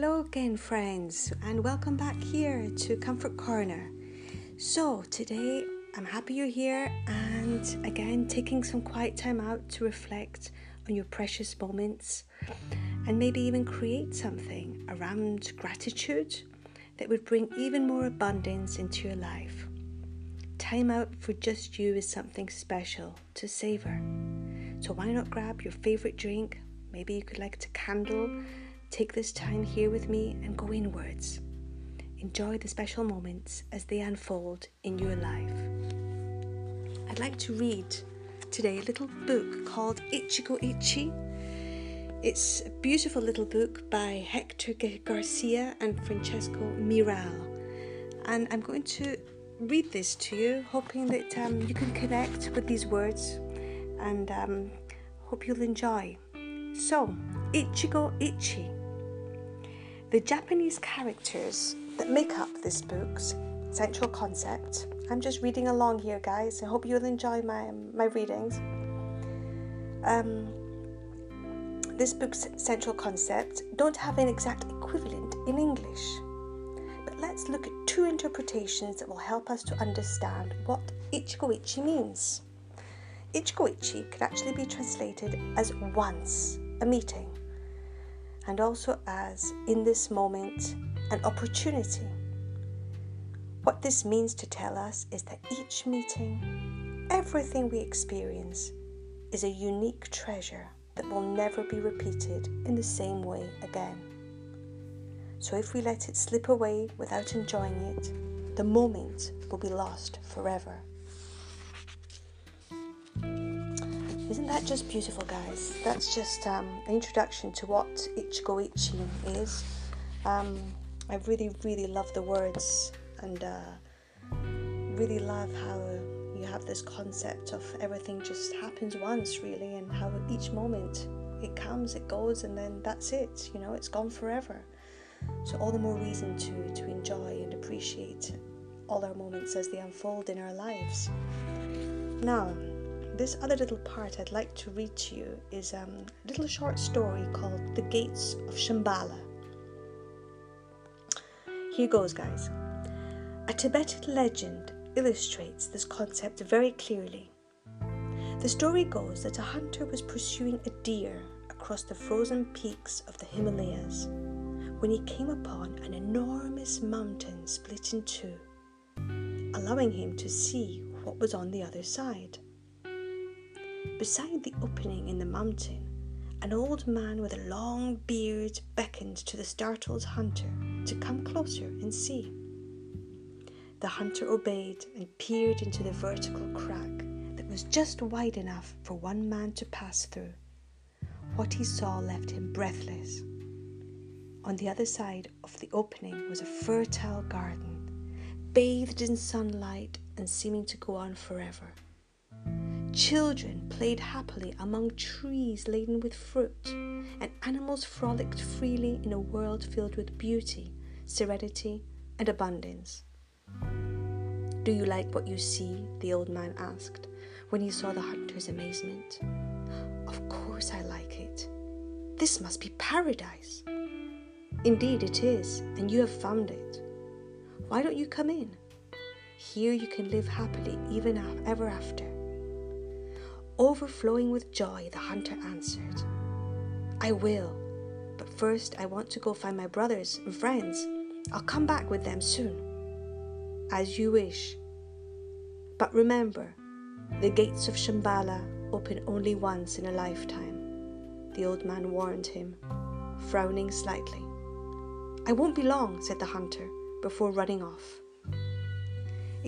Hello again, friends, and welcome back here to Comfort Corner. So, today I'm happy you're here and again taking some quiet time out to reflect on your precious moments and maybe even create something around gratitude that would bring even more abundance into your life. Time out for just you is something special to savor. So, why not grab your favorite drink? Maybe you could light a candle Take this time here with me and go inwards. Enjoy the special moments as they unfold in your life. I'd like to read today a little book called Ichigo Ichie. It's a beautiful little book by Hector Garcia and Francesco Miral. And I'm going to read this to you, hoping that um, you can connect with these words and um, hope you'll enjoy. So, Ichigo Ichie the Japanese characters that make up this book's central concept. I'm just reading along here, guys. I hope you'll enjoy my, my readings. Um, this book's central concept don't have an exact equivalent in English. But let's look at two interpretations that will help us to understand what Ichigo Ichie means. Ichigo Ichie could actually be translated as once a meeting and also as, in this moment, an opportunity. What this means to tell us is that each meeting, everything we experience, is a unique treasure that will never be repeated in the same way again. So if we let it slip away without enjoying it, the moment will be lost forever. Isn't that just beautiful, guys? That's just um, an introduction to what Ichigo Ichie is. Um, I really, really love the words and uh, really love how you have this concept of everything just happens once, really, and how each moment it comes, it goes, and then that's it. You know, it's gone forever. So all the more reason to to enjoy and appreciate all our moments as they unfold in our lives. Now this other little part I'd like to read to you is um, a little short story called The Gates of Shambhala. Here goes, guys. A Tibetan legend illustrates this concept very clearly. The story goes that a hunter was pursuing a deer across the frozen peaks of the Himalayas when he came upon an enormous mountain split in two, allowing him to see what was on the other side. Beside the opening in the mountain, an old man with a long beard beckoned to the startled hunter to come closer and see. The hunter obeyed and peered into the vertical crack that was just wide enough for one man to pass through. What he saw left him breathless. On the other side of the opening was a fertile garden, bathed in sunlight and seeming to go on forever. Children played happily among trees laden with fruit, and animals frolicked freely in a world filled with beauty, serenity, and abundance. Do you like what you see? the old man asked when he saw the hunter's amazement. Of course I like it. This must be paradise. Indeed, it is, and you have found it. Why don't you come in? Here you can live happily even ever after. Overflowing with joy, the hunter answered, I will, but first I want to go find my brothers and friends. I'll come back with them soon. As you wish. But remember, the gates of Shambhala open only once in a lifetime, the old man warned him, frowning slightly. I won't be long, said the hunter, before running off.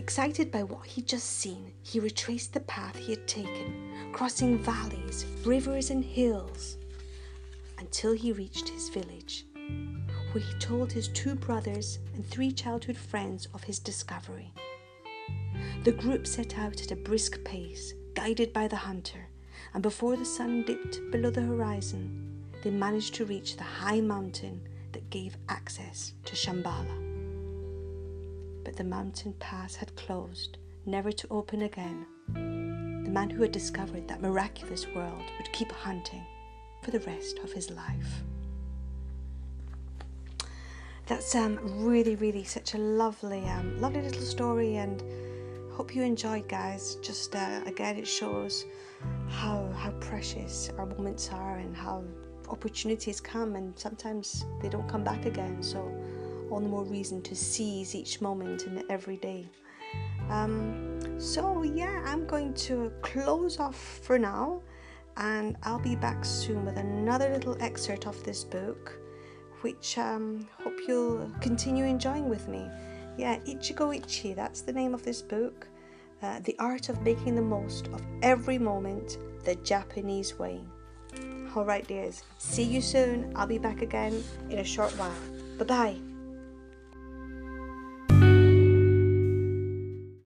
Excited by what he'd just seen, he retraced the path he had taken, crossing valleys, rivers, and hills, until he reached his village, where he told his two brothers and three childhood friends of his discovery. The group set out at a brisk pace, guided by the hunter, and before the sun dipped below the horizon, they managed to reach the high mountain that gave access to Shambhala but the mountain pass had closed, never to open again. The man who had discovered that miraculous world would keep hunting for the rest of his life. that's um, really, really such a lovely, um, lovely little story, and hope you enjoyed, guys. Just uh, again, it shows how how precious our moments are, and how opportunities come, and sometimes they don't come back again. So, all the more reason to seize each moment and every day. Um, so yeah, I'm going to close off for now, and I'll be back soon with another little excerpt of this book which um, hope you'll continue enjoying with me. Yeah, Ichigo Ichie, that's the name of this book. Uh, the art of making the most of every moment the Japanese way. All right, dears. See you soon. I'll be back again in a short while. Bye bye.